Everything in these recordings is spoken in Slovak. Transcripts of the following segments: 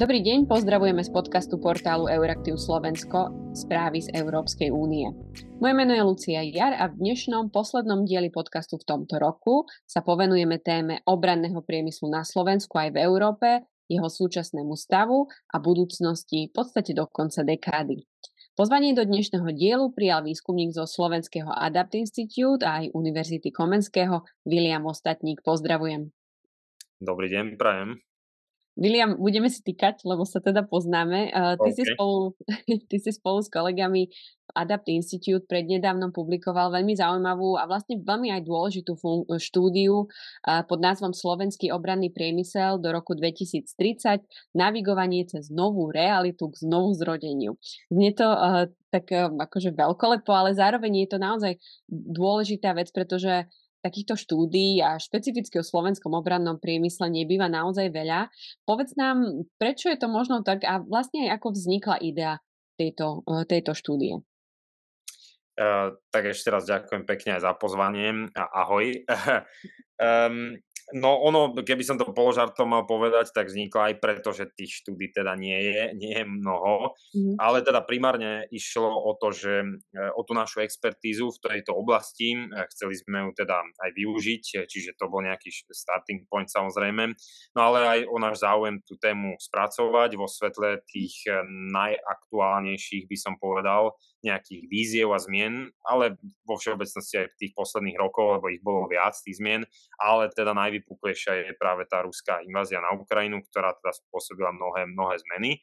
Dobrý deň, pozdravujeme z podcastu portálu Euraktiv Slovensko, správy z Európskej únie. Moje meno je Lucia Jar a v dnešnom poslednom dieli podcastu v tomto roku sa povenujeme téme obranného priemyslu na Slovensku aj v Európe, jeho súčasnému stavu a budúcnosti v podstate do konca dekády. Pozvanie do dnešného dielu prijal výskumník zo Slovenského Adapt Institute a aj Univerzity Komenského William Ostatník. Pozdravujem. Dobrý deň, prajem. William, budeme si týkať, lebo sa teda poznáme. Uh, ty, okay. si spolu, ty si spolu s kolegami Adapt Institute prednedávnom publikoval veľmi zaujímavú a vlastne veľmi aj dôležitú štúdiu uh, pod názvom Slovenský obranný priemysel do roku 2030, navigovanie cez novú realitu k znovu zrodeniu. Znie to uh, tak akože veľkolepo, ale zároveň je to naozaj dôležitá vec, pretože takýchto štúdií a špecificky o slovenskom obrannom priemysle nebýva naozaj veľa. Povedz nám, prečo je to možno tak a vlastne aj ako vznikla idea tejto, eh, tejto štúdie. Uh, tak ešte raz ďakujem pekne aj za pozvanie a ahoj. um, No ono, keby som to položartom mal povedať, tak vznikla aj preto, že tých štúdí teda nie je, nie je mnoho, mm. ale teda primárne išlo o to, že e, o tú našu expertízu v tejto oblasti, e, chceli sme ju teda aj využiť, e, čiže to bol nejaký starting point samozrejme, no ale aj o náš záujem tú tému spracovať vo svetle tých najaktuálnejších, by som povedal, nejakých víziev a zmien, ale vo všeobecnosti aj v tých posledných rokov, lebo ich bolo viac tých zmien, ale teda najvypuklejšia je práve tá ruská invázia na Ukrajinu, ktorá teda spôsobila mnohé, mnohé zmeny.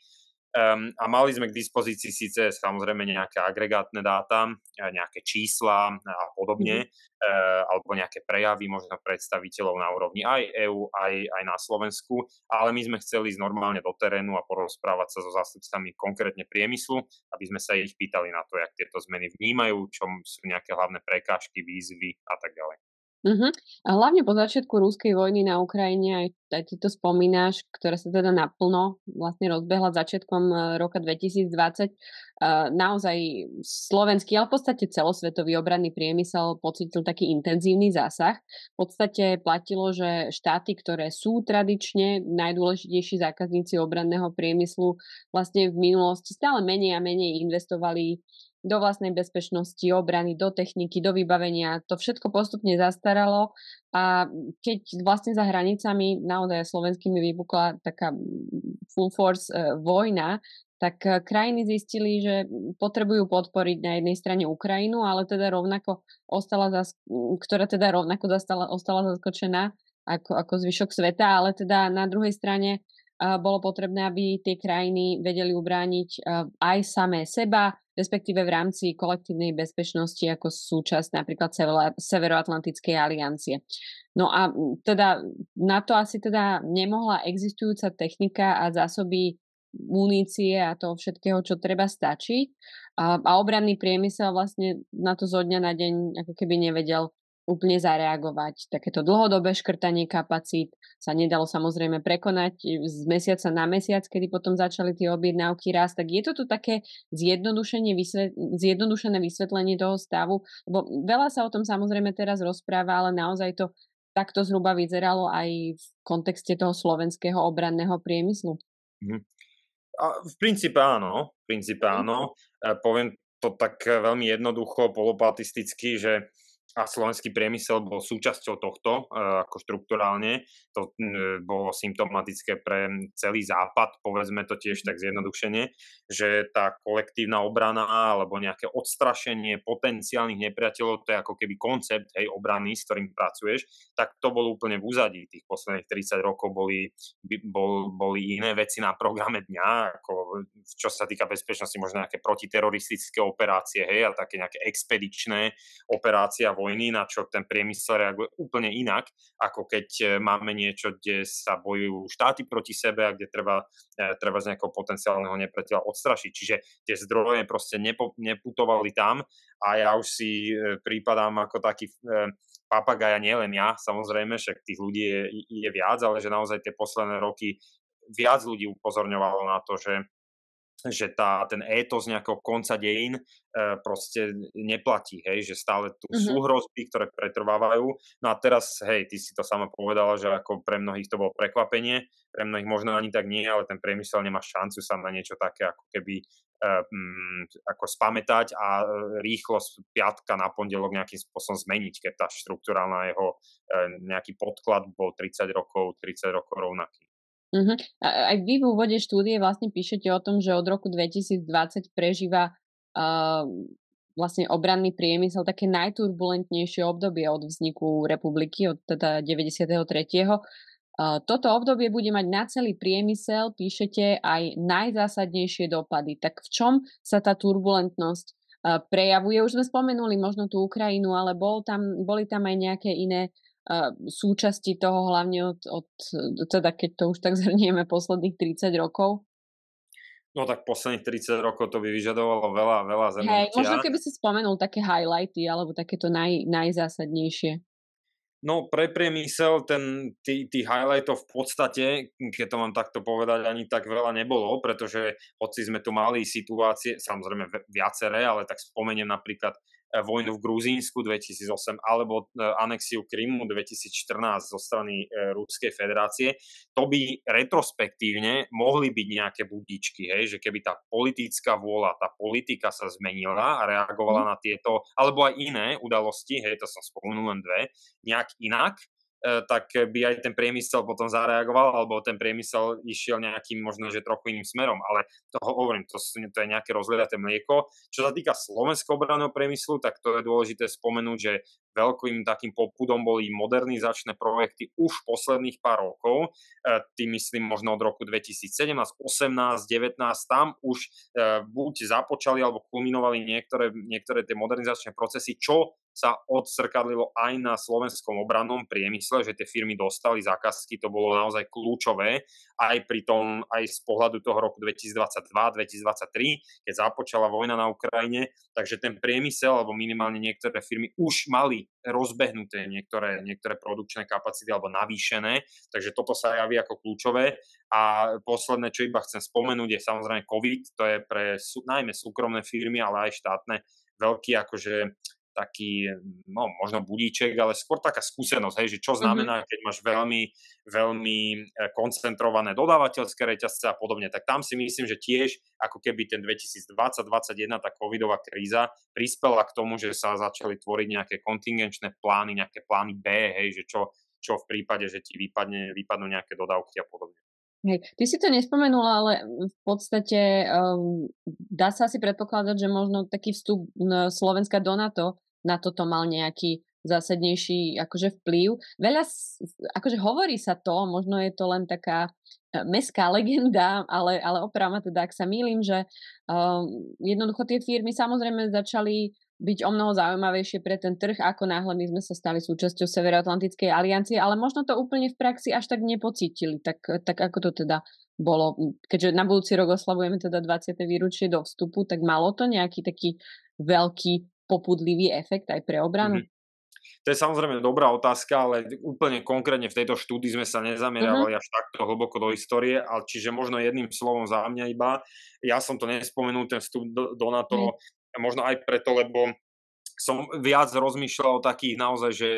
Um, a mali sme k dispozícii síce samozrejme nejaké agregátne dáta, nejaké čísla a podobne, mm-hmm. uh, alebo nejaké prejavy možno predstaviteľov na úrovni aj EÚ, aj, aj na Slovensku, ale my sme chceli ísť normálne do terénu a porozprávať sa so zástupcami konkrétne priemyslu, aby sme sa ich pýtali na to, jak tieto zmeny vnímajú, čo sú nejaké hlavné prekážky, výzvy a tak ďalej. Uh-huh. A hlavne po začiatku ruskej vojny na Ukrajine, aj, aj ty to spomínaš, ktorá sa teda naplno vlastne rozbehla začiatkom roka 2020, uh, e, naozaj slovenský, ale v podstate celosvetový obranný priemysel pocítil taký intenzívny zásah. V podstate platilo, že štáty, ktoré sú tradične najdôležitejší zákazníci obranného priemyslu, vlastne v minulosti stále menej a menej investovali do vlastnej bezpečnosti, obrany, do techniky, do vybavenia. To všetko postupne zastaralo a keď vlastne za hranicami naozaj slovenskými vypukla taká full force e, vojna, tak e, krajiny zistili, že potrebujú podporiť na jednej strane Ukrajinu, ale teda rovnako ostala, zas, ktorá teda rovnako zastala, ostala zaskočená ako, ako zvyšok sveta, ale teda na druhej strane bolo potrebné, aby tie krajiny vedeli ubrániť aj samé seba, respektíve v rámci kolektívnej bezpečnosti ako súčasť napríklad Severoatlantickej aliancie. No a teda na to asi teda nemohla existujúca technika a zásoby munície a toho všetkého, čo treba stačiť. A, a obranný priemysel vlastne na to zo dňa na deň ako keby nevedel úplne zareagovať. Takéto dlhodobé škrtanie kapacít sa nedalo samozrejme prekonať z mesiaca na mesiac, kedy potom začali tie objednávky rásť. Tak je to tu také zjednodušenie, vysvet, zjednodušené vysvetlenie toho stavu, lebo veľa sa o tom samozrejme teraz rozpráva, ale naozaj to takto zhruba vyzeralo aj v kontexte toho slovenského obranného priemyslu. Mhm. A v princípe áno, v princípe áno. E, poviem to tak veľmi jednoducho, polopatisticky, že a slovenský priemysel bol súčasťou tohto e, ako štruktúrálne. To bolo symptomatické pre celý západ, povedzme to tiež tak zjednodušene, že tá kolektívna obrana alebo nejaké odstrašenie potenciálnych nepriateľov, to je ako keby koncept hej, obrany, s ktorým pracuješ, tak to bolo úplne v úzadí. Tých posledných 30 rokov boli, bol, boli iné veci na programe dňa, ako čo sa týka bezpečnosti, možno nejaké protiteroristické operácie hej, a také nejaké expedičné operácie a vojny, na čo ten priemysel reaguje úplne inak, ako keď e, máme niečo, kde sa bojujú štáty proti sebe a kde treba, e, treba z nejakého potenciálneho nepriateľa odstrašiť. Čiže tie zdroje proste nepo, neputovali tam a ja už si e, prípadám ako taký papagaja, nielen ja, samozrejme, však tých ľudí je, je viac, ale že naozaj tie posledné roky viac ľudí upozorňovalo na to, že že tá, ten étos nejakého konca dejín e, proste neplatí, hej, že stále tu mm-hmm. sú hrozby, ktoré pretrvávajú. No a teraz, hej, ty si to sama povedala, že ako pre mnohých to bolo prekvapenie, pre mnohých možno ani tak nie, ale ten priemysel nemá šancu sa na niečo také ako keby e, mm, ako spamätať a e, rýchlo z piatka na pondelok nejakým spôsobom zmeniť, keď tá štruktúrálna jeho e, nejaký podklad bol 30 rokov, 30 rokov rovnaký. Uh-huh. A aj vy v úvode štúdie vlastne píšete o tom, že od roku 2020 prežíva uh, vlastne obranný priemysel také najturbulentnejšie obdobie od vzniku republiky, od teda 93. Uh, toto obdobie bude mať na celý priemysel, píšete, aj najzásadnejšie dopady. Tak v čom sa tá turbulentnosť uh, prejavuje? Už sme spomenuli možno tú Ukrajinu, ale bol tam, boli tam aj nejaké iné súčasti toho, hlavne od, od, teda keď to už tak zhrnieme, posledných 30 rokov? No tak posledných 30 rokov to by vyžadovalo veľa, veľa zhrnutia. Hej, možno keby si spomenul také highlighty, alebo takéto naj, najzásadnejšie. No pre priemysel ten, tí, tí highlightov v podstate, keď to mám takto povedať, ani tak veľa nebolo, pretože hoci sme tu mali situácie, samozrejme viaceré, ale tak spomeniem napríklad vojnu v Gruzínsku 2008 alebo e, anexiu Krymu 2014 zo strany e, Ruskej federácie, to by retrospektívne mohli byť nejaké budičky, hej, že keby tá politická vôľa, tá politika sa zmenila a reagovala mm. na tieto, alebo aj iné udalosti, hej, to som spomenul len dve, nejak inak, tak by aj ten priemysel potom zareagoval, alebo ten priemysel išiel nejakým možno, že trochu iným smerom, ale to hovorím, to, to je nejaké rozhľadaté mlieko. Čo sa týka slovenského obranného priemyslu, tak to je dôležité spomenúť, že veľkým takým popudom boli modernizačné projekty už posledných pár rokov, e, tým myslím možno od roku 2017, 18, 19, tam už e, buď započali alebo kulminovali niektoré, niektoré tie modernizačné procesy, čo sa odsrkadlilo aj na slovenskom obrannom priemysle, že tie firmy dostali zákazky, to bolo naozaj kľúčové, aj pri tom, aj z pohľadu toho roku 2022-2023, keď započala vojna na Ukrajine, takže ten priemysel, alebo minimálne niektoré firmy už mali rozbehnuté niektoré, niektoré produkčné kapacity alebo navýšené, takže toto sa javí ako kľúčové. A posledné, čo iba chcem spomenúť, je samozrejme COVID, to je pre najmä súkromné firmy, ale aj štátne veľký akože taký, no možno budíček, ale skôr taká skúsenosť, hej, že čo mhm. znamená, keď máš veľmi, veľmi e, koncentrované dodávateľské reťazce a podobne. Tak tam si myslím, že tiež ako keby ten 2020-2021, tá covidová kríza prispela k tomu, že sa začali tvoriť nejaké kontingenčné plány, nejaké plány B, hej, že čo, čo v prípade, že ti vypadne, vypadnú nejaké dodávky a podobne. Hej, ty si to nespomenula, ale v podstate um, dá sa asi predpokladať, že možno taký vstup Slovenska do NATO na toto mal nejaký zásadnejší akože vplyv. Veľa, akože hovorí sa to, možno je to len taká e, meská legenda, ale, ale opravma teda, ak sa mýlim, že um, jednoducho tie firmy samozrejme začali byť o mnoho zaujímavejšie pre ten trh, ako náhle my sme sa stali súčasťou Severoatlantickej aliancie, ale možno to úplne v praxi až tak nepocítili. Tak, tak ako to teda bolo? Keďže na budúci rok oslavujeme teda 20. výročie do vstupu, tak malo to nejaký taký veľký popudlivý efekt aj pre obranu? Mm-hmm. To je samozrejme dobrá otázka, ale úplne konkrétne v tejto štúdii sme sa nezameriavali uh-huh. až takto hlboko do histórie, ale čiže možno jedným slovom za mňa iba. Ja som to nespomenul, ten vstup do, do NATO, uh-huh. možno aj preto, lebo som viac rozmýšľal o takých naozaj, že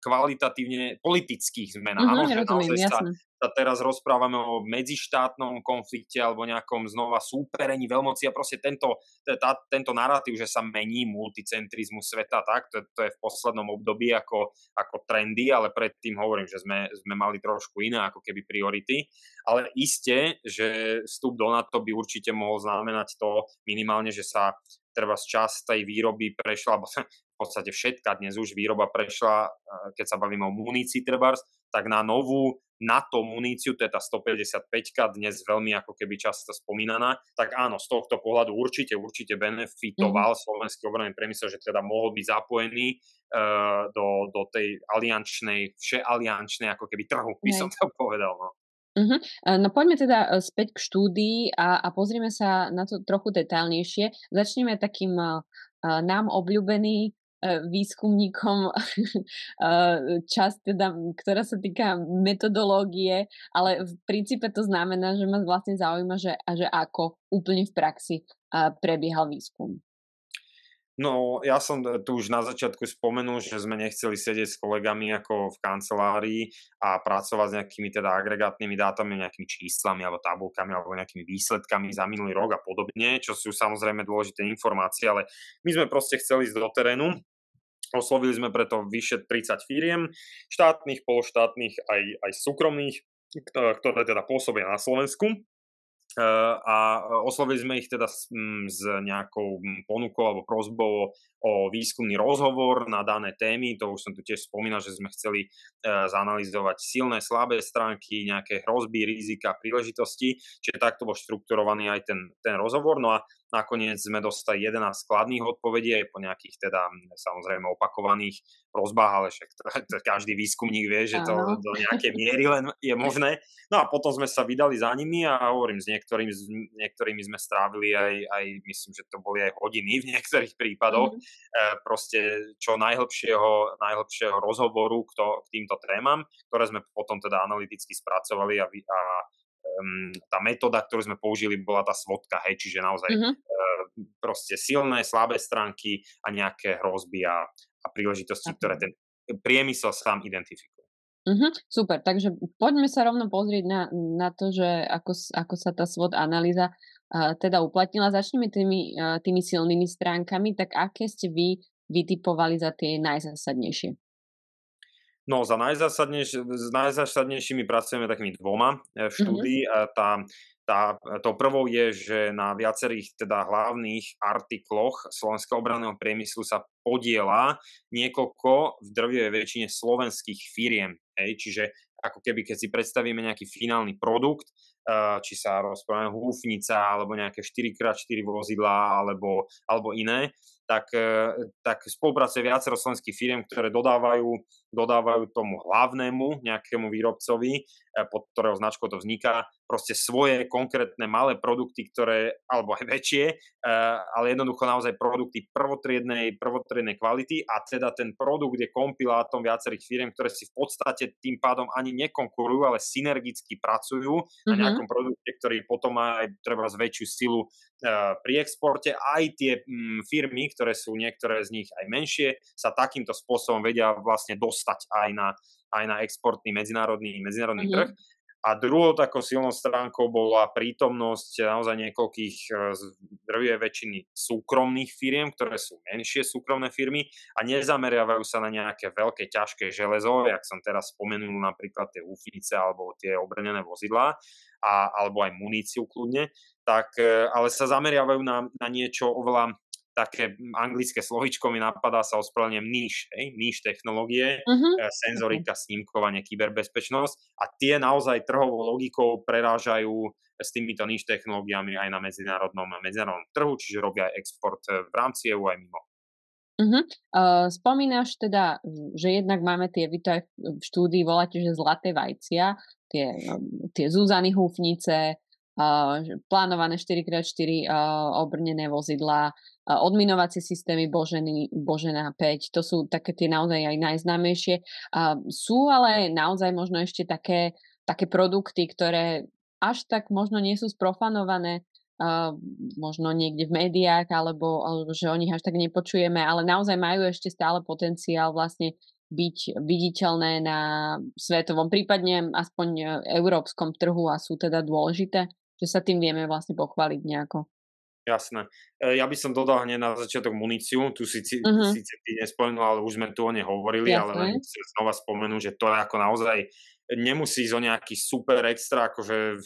kvalitatívne politických zmenách. Mm-hmm, ano, že naozaj sa, sa teraz rozprávame o medzištátnom konflikte alebo nejakom znova súperení veľmoci a proste tento, tá, tento narratív, že sa mení multicentrizmus sveta, tak, to, to je v poslednom období ako, ako trendy, ale predtým hovorím, že sme, sme mali trošku iné ako keby priority, ale iste, že vstup do NATO by určite mohol znamenať to minimálne, že sa treba z čas tej výroby prešla, v podstate všetka dnes už výroba prešla, keď sa bavíme o munícii trebárs, tak na novú NATO muníciu, to je tá 155 dnes veľmi ako keby často spomínaná, tak áno, z tohto pohľadu určite, určite benefitoval mm-hmm. slovenský obranný priemysel, že teda mohol byť zapojený uh, do, do tej aliančnej, všealiančnej ako keby trhu, by som to povedal. No. Uh-huh. No poďme teda e, späť k štúdii a, a pozrieme sa na to trochu detálnejšie. Začneme takým uh, nám obľúbený výskumníkom časť, teda, ktorá sa týka metodológie, ale v princípe to znamená, že ma vlastne zaujíma, že, a že ako úplne v praxi prebiehal výskum. No, ja som tu už na začiatku spomenul, že sme nechceli sedieť s kolegami ako v kancelárii a pracovať s nejakými teda agregátnymi dátami, nejakými číslami alebo tabulkami alebo nejakými výsledkami za minulý rok a podobne, čo sú samozrejme dôležité informácie, ale my sme proste chceli ísť do terénu Oslovili sme preto vyše 30 firiem, štátnych, pološtátnych aj, aj súkromných, ktoré teda pôsobia na Slovensku. A oslovili sme ich teda s, s nejakou ponukou alebo prozbou o výskumný rozhovor na dané témy. To už som tu tiež spomínal, že sme chceli e, zanalizovať silné, slabé stránky, nejaké hrozby, rizika, príležitosti. Čiže takto bol štrukturovaný aj ten, ten rozhovor. No a Nakoniec sme dostali 11 skladných odpovedí aj po nejakých teda samozrejme opakovaných prozbách, ale však to, to každý výskumník vie, že to do nejakej miery len je možné. No a potom sme sa vydali za nimi a hovorím, s niektorými, s niektorými sme strávili aj, aj, myslím, že to boli aj hodiny v niektorých prípadoch, mm. E, proste čo najhlbšieho, najhlbšieho rozhovoru k, to, k týmto témam, ktoré sme potom teda analyticky spracovali a, a um, tá metóda, ktorú sme použili, bola tá svodka, hej, čiže naozaj mm-hmm. uh, proste silné, slabé stránky a nejaké hrozby a, a príležitosti, okay. ktoré ten priemysel sám identifikuje. Mm-hmm, super, takže poďme sa rovno pozrieť na, na to, že ako, ako sa tá svod analýza teda uplatnila. Začneme tými, tými silnými stránkami, tak aké ste vy vytipovali za tie najzásadnejšie? No, za najzásadnejš- s najzásadnejšími pracujeme takými dvoma e, v mhm. štúdii. Mm-hmm. Tá, tá, to prvou je, že na viacerých teda hlavných artikloch slovenského obranného priemyslu sa podiela niekoľko v drvivej väčšine slovenských firiem. Hej? Čiže ako keby, keď si predstavíme nejaký finálny produkt, či sa rozprávame húfnica, alebo nejaké 4x4 vozidla, alebo, alebo iné, tak, e, tak spolupracuje viacero slovenských firiem, ktoré dodávajú, dodávajú tomu hlavnému nejakému výrobcovi, e, pod ktorého značkou to vzniká, proste svoje konkrétne malé produkty, ktoré, alebo aj väčšie, e, ale jednoducho naozaj produkty prvotriednej, prvotriednej kvality a teda ten produkt je kompilátom viacerých firiem, ktoré si v podstate tým pádom ani nekonkurujú, ale synergicky pracujú mm-hmm. na mhm. Nejakom produkte, ktorý potom má aj treba väčšiu silu pri exporte. Aj tie mm, firmy, ktoré sú niektoré z nich aj menšie, sa takýmto spôsobom vedia vlastne dostať aj na, aj na exportný medzinárodný, medzinárodný mm-hmm. trh. A druhou takou silnou stránkou bola prítomnosť naozaj niekoľkých e, z drvie väčšiny súkromných firiem, ktoré sú menšie súkromné firmy a nezameriavajú sa na nejaké veľké, ťažké železo, jak som teraz spomenul napríklad tie úfinice alebo tie obrnené vozidlá, a, alebo aj muníciu kľudne, tak, e, ale sa zameriavajú na, na niečo oveľa také anglické slovičko mi napadá, sa ospravedlňujem níž, hej, níž technológie, uh-huh. senzorika, snímkovanie, kyberbezpečnosť a tie naozaj trhovou logikou prerážajú s týmito níž technológiami aj na medzinárodnom, medzinárodnom trhu, čiže robia export eh, v rámci EU aj mimo. Uh-huh. Uh, spomínaš teda, že jednak máme tie, vy to aj v štúdii voláte, že zlaté vajcia, tie, tie zúzany húfnice, uh, plánované 4x4 uh, obrnené vozidlá, odminovacie systémy Boženy, Božena 5, to sú také tie naozaj aj najznámejšie. Sú ale naozaj možno ešte také, také produkty, ktoré až tak možno nie sú sprofanované, možno niekde v médiách, alebo, alebo že o nich až tak nepočujeme, ale naozaj majú ešte stále potenciál vlastne byť viditeľné na svetovom, prípadne aspoň e, európskom trhu a sú teda dôležité, že sa tým vieme vlastne pochváliť nejako. Jasné. E, ja by som dodal hneď na začiatok muníciu. Tu si uh-huh. síce ty nespomenul, ale už sme tu o nej hovorili, Jasné. ale len chcem znova spomenúť, že to je ako naozaj nemusí ísť o nejaký super extra, akože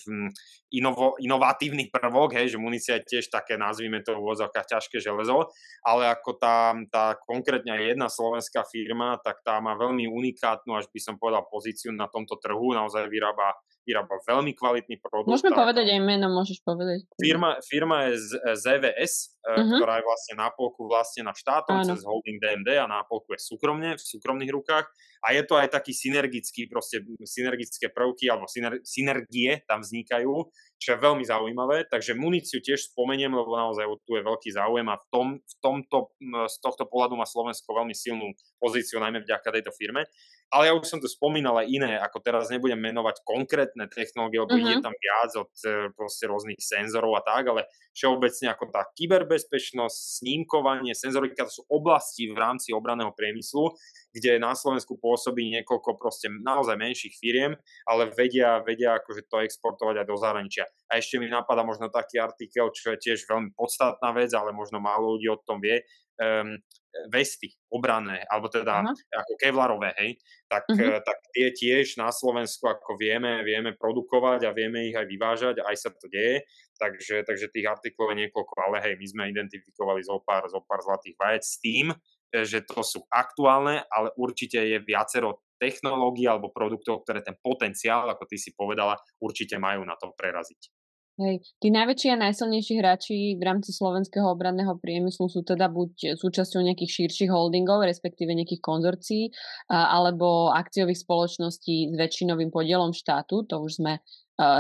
inovo, inovatívny prvok, hej, že munícia je tiež také, nazvime to v ťažké železo, ale ako tá, tá konkrétne jedna slovenská firma, tak tá má veľmi unikátnu, až by som povedal, pozíciu na tomto trhu, naozaj vyrába vyrába veľmi kvalitný produkt. Môžeme tak, povedať aj meno, môžeš povedať. Firma, firma je z, ZVS, uh-huh. ktorá je vlastne na polku vlastne na štátom Áno. cez holding DMD a na polku je súkromne, v súkromných rukách. A je to aj taký synergický, proste synergické prvky alebo syner, synergie tam vznikajú, čo je veľmi zaujímavé. Takže muníciu tiež spomeniem, lebo naozaj tu je veľký záujem a v, tom, v tomto, z tohto pohľadu má Slovensko veľmi silnú pozíciu, najmä vďaka tejto firme. Ale ja už som tu spomínal aj iné, ako teraz nebudem menovať konkrétne technológie, lebo uh-huh. je tam viac od e, proste rôznych senzorov a tak, ale všeobecne ako tá kyberbezpečnosť, snímkovanie, senzorika, to sú oblasti v rámci obraného priemyslu, kde na Slovensku pôsobí niekoľko proste naozaj menších firiem, ale vedia, vedia akože to exportovať aj do zahraničia. A ešte mi napadá možno taký artikel, čo je tiež veľmi podstatná vec, ale možno málo ľudí o tom vie, um, vesty obranné, alebo teda uh-huh. ako kevlarové, hej, tak, uh-huh. tak tie tiež na Slovensku, ako vieme, vieme produkovať a vieme ich aj vyvážať, aj sa to deje, takže, takže tých artiklov je niekoľko, ale hej, my sme identifikovali zo pár, zo pár zlatých vajec s tým, že to sú aktuálne, ale určite je viacero technológií alebo produktov, ktoré ten potenciál, ako ty si povedala, určite majú na to preraziť. Hej. Tí najväčší a najsilnejší hráči v rámci slovenského obranného priemyslu sú teda buď súčasťou nejakých širších holdingov, respektíve nejakých konzorcií, alebo akciových spoločností s väčšinovým podielom štátu, to už sme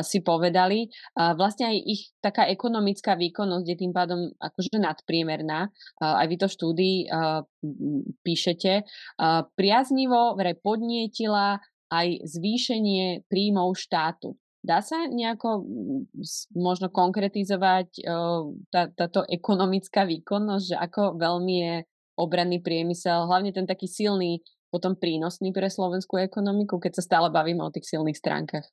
si povedali. Vlastne aj ich taká ekonomická výkonnosť je tým pádom akože nadpriemerná. Aj vy to v štúdii píšete. Priaznivo vraj podnietila aj zvýšenie príjmov štátu. Dá sa nejako možno konkretizovať tá, táto ekonomická výkonnosť, že ako veľmi je obranný priemysel, hlavne ten taký silný, potom prínosný pre slovenskú ekonomiku, keď sa stále bavíme o tých silných stránkach?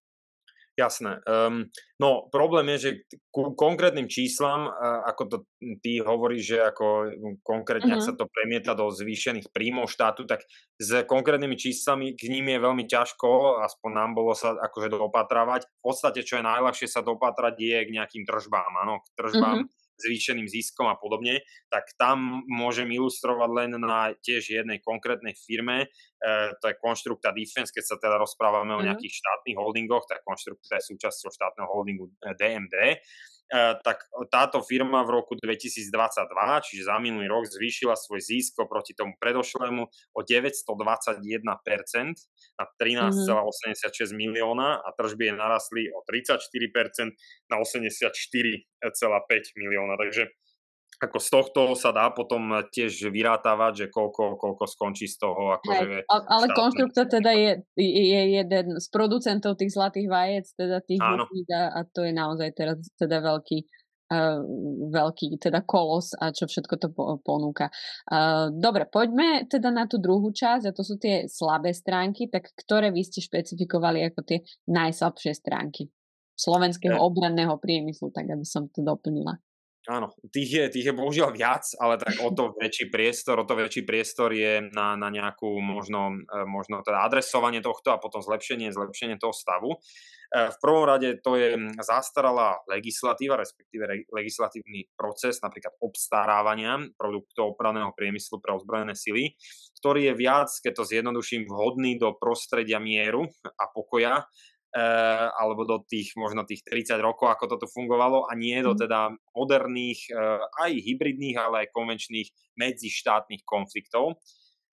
Jasné. Um, no problém je, že ku konkrétnym číslam, ako to ty hovoríš, že ako konkrétne, uh-huh. ak mhm. sa to premieta do zvýšených príjmov štátu, tak s konkrétnymi číslami k ním je veľmi ťažko, aspoň nám bolo sa akože dopatravať. V podstate, čo je najľahšie sa dopatrať, je k nejakým tržbám, áno, k tržbám. Uh-huh zvýšeným ziskom a podobne, tak tam môžem ilustrovať len na tiež jednej konkrétnej firme, e, to je Konštrukta Defense, keď sa teda rozprávame mm-hmm. o mhm. nejakých štátnych holdingoch, tak Konštrukta je súčasťou štátneho holdingu DMD. E, tak táto firma v roku 2022, čiže za minulý rok, zvýšila svoj zisk proti tomu predošlému o 921% na 13,86 mm-hmm. milióna a tržby je narastli o 34% na 84,5 milióna. Takže ako z tohto sa dá potom tiež vyrátavať, že koľko, koľko skončí z toho. Ako Hej, že ale konštruktor teda je, je jeden z producentov tých zlatých vajec, teda tých a, a to je naozaj teraz teda veľký Uh, veľký teda kolos a čo všetko to ponúka. Uh, dobre, poďme teda na tú druhú časť a to sú tie slabé stránky, tak ktoré vy ste špecifikovali ako tie najslabšie stránky slovenského obranného priemyslu, tak aby som to doplnila. Áno, tých je, tých je bohužiaľ viac, ale tak o to väčší priestor, o to väčší priestor je na, na nejakú možno, e, možno teda adresovanie tohto a potom zlepšenie, zlepšenie toho stavu. E, v prvom rade to je zastaralá legislatíva, respektíve legislatívny proces napríklad obstarávania produktov opravného priemyslu pre ozbrojené sily, ktorý je viac, keď to zjednoduším, vhodný do prostredia mieru a pokoja Eh, alebo do tých možno tých 30 rokov, ako toto fungovalo a nie do mhm. teda moderných, eh, aj hybridných, ale aj konvenčných medzištátnych konfliktov.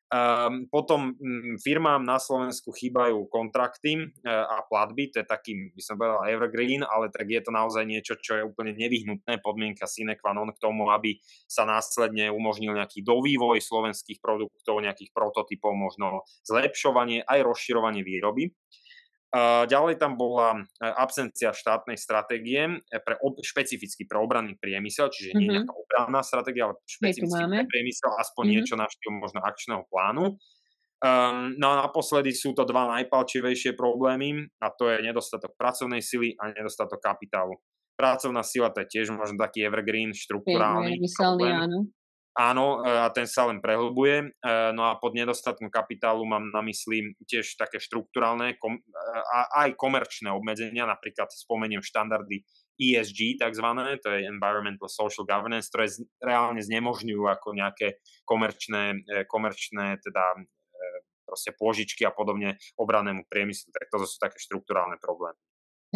Um, potom um, firmám na Slovensku chýbajú kontrakty uh, a platby, to je taký, by som povedal, evergreen, ale tak je to naozaj niečo, čo je úplne nevyhnutné, podmienka sine qua non k tomu, aby sa následne umožnil nejaký dovývoj slovenských produktov, nejakých prototypov, možno zlepšovanie, aj rozširovanie výroby. Ďalej tam bola e, absencia štátnej stratégie e, pre, špecificky pre obranný priemysel, čiže nie mm-hmm. nejaká obranná stratégia, ale špecificky pre priemysel, aspoň mm-hmm. niečo na možno akčného plánu. Um, no a naposledy sú to dva najpalčivejšie problémy a to je nedostatok pracovnej sily a nedostatok kapitálu. Pracovná sila to je tiež možno taký evergreen, štruktúrálny problém. Áno. Áno, e, a ten sa len prehlbuje. E, no a pod nedostatkom kapitálu mám na mysli tiež také štruktúralné a aj komerčné obmedzenia, napríklad spomeniem štandardy ESG takzvané, to je Environmental Social Governance, ktoré reálne znemožňujú ako nejaké komerčné, e, komerčné teda proste pôžičky a podobne obranému priemyslu. Tak toto sú také štruktúrálne problémy.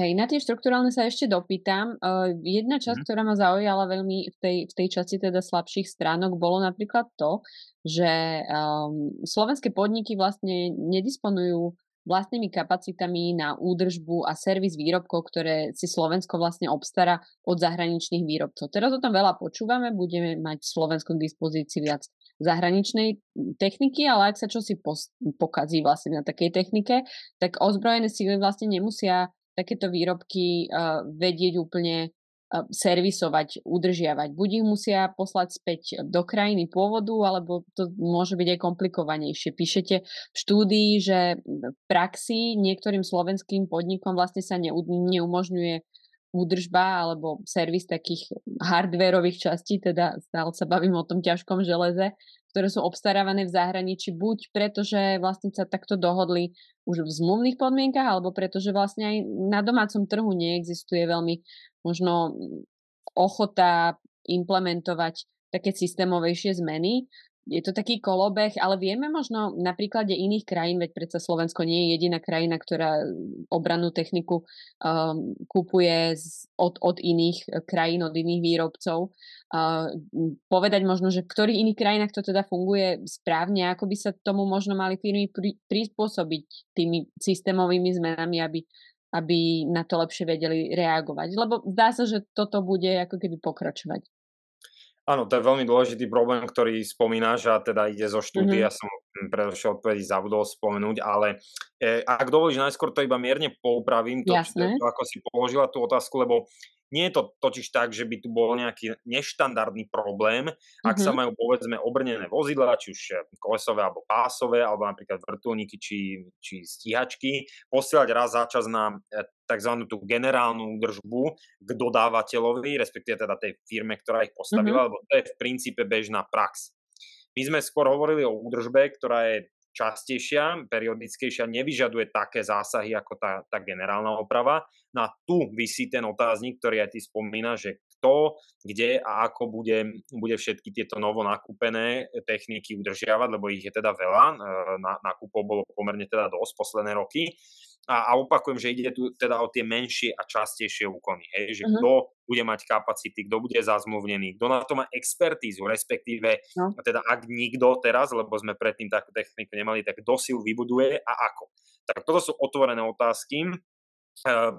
Hej, na tie štrukturálne sa ešte dopýtam. Uh, jedna časť, mm. ktorá ma zaujala veľmi v tej, v tej časti teda slabších stránok, bolo napríklad to, že um, slovenské podniky vlastne nedisponujú vlastnými kapacitami na údržbu a servis výrobkov, ktoré si Slovensko vlastne obstará od zahraničných výrobcov. Teraz o tom veľa počúvame, budeme mať Slovensko k dispozícii viac zahraničnej techniky, ale ak sa čosi pokazí vlastne na takej technike, tak ozbrojené síly vlastne nemusia takéto výrobky vedieť úplne servisovať, udržiavať. Buď ich musia poslať späť do krajiny pôvodu, alebo to môže byť aj komplikovanejšie. Píšete v štúdii, že v praxi niektorým slovenským podnikom vlastne sa neumožňuje údržba alebo servis takých hardwareových častí, teda stále sa bavím o tom ťažkom železe, ktoré sú obstarávané v zahraničí, buď preto, že vlastne sa takto dohodli už v zmluvných podmienkach, alebo preto, že vlastne aj na domácom trhu neexistuje veľmi možno ochota implementovať také systémovejšie zmeny je to taký kolobeh, ale vieme možno na príklade iných krajín, veď predsa Slovensko nie je jediná krajina, ktorá obrannú techniku um, kupuje z, od, od iných krajín, od iných výrobcov. Uh, povedať možno, že v ktorých iných krajinách to teda funguje správne, ako by sa tomu možno mali firmy pri, prispôsobiť tými systémovými zmenami, aby, aby na to lepšie vedeli reagovať. Lebo zdá sa, že toto bude ako keby pokračovať. Áno, to je veľmi dôležitý problém, ktorý spomínaš a teda ide zo štúdie, mm-hmm. som predošli odpovedi zabudol spomenúť, ale e, ak dovolíš, najskôr to iba mierne poupravím, to, to, to, ako si položila tú otázku, lebo nie je to totiž tak, že by tu bol nejaký neštandardný problém, ak mm-hmm. sa majú povedzme obrnené vozidla, či už eh, kolesové alebo pásové, alebo napríklad vrtulníky či, či stíhačky, posielať raz za čas na eh, tzv. tú generálnu údržbu k dodávateľovi, respektíve teda tej firme, ktorá ich postavila, mm-hmm. lebo to je v princípe bežná prax. My sme skôr hovorili o údržbe, ktorá je častejšia, periodickejšia, nevyžaduje také zásahy ako tá, tá generálna oprava. No tu vysí ten otáznik, ktorý aj ty spomína, že kto, kde a ako bude, bude všetky tieto novo nakúpené techniky udržiavať, lebo ich je teda veľa, e, na, nakúpov bolo pomerne teda dosť posledné roky. A, a opakujem, že ide tu teda o tie menšie a častejšie úkony. Hej? Že uh-huh. kto bude mať kapacity, kto bude zazmluvnený, kto na to má expertízu, respektíve, no. teda ak nikto teraz, lebo sme predtým takú techniku nemali, tak kto si ju vybuduje a ako. Tak toto sú otvorené otázky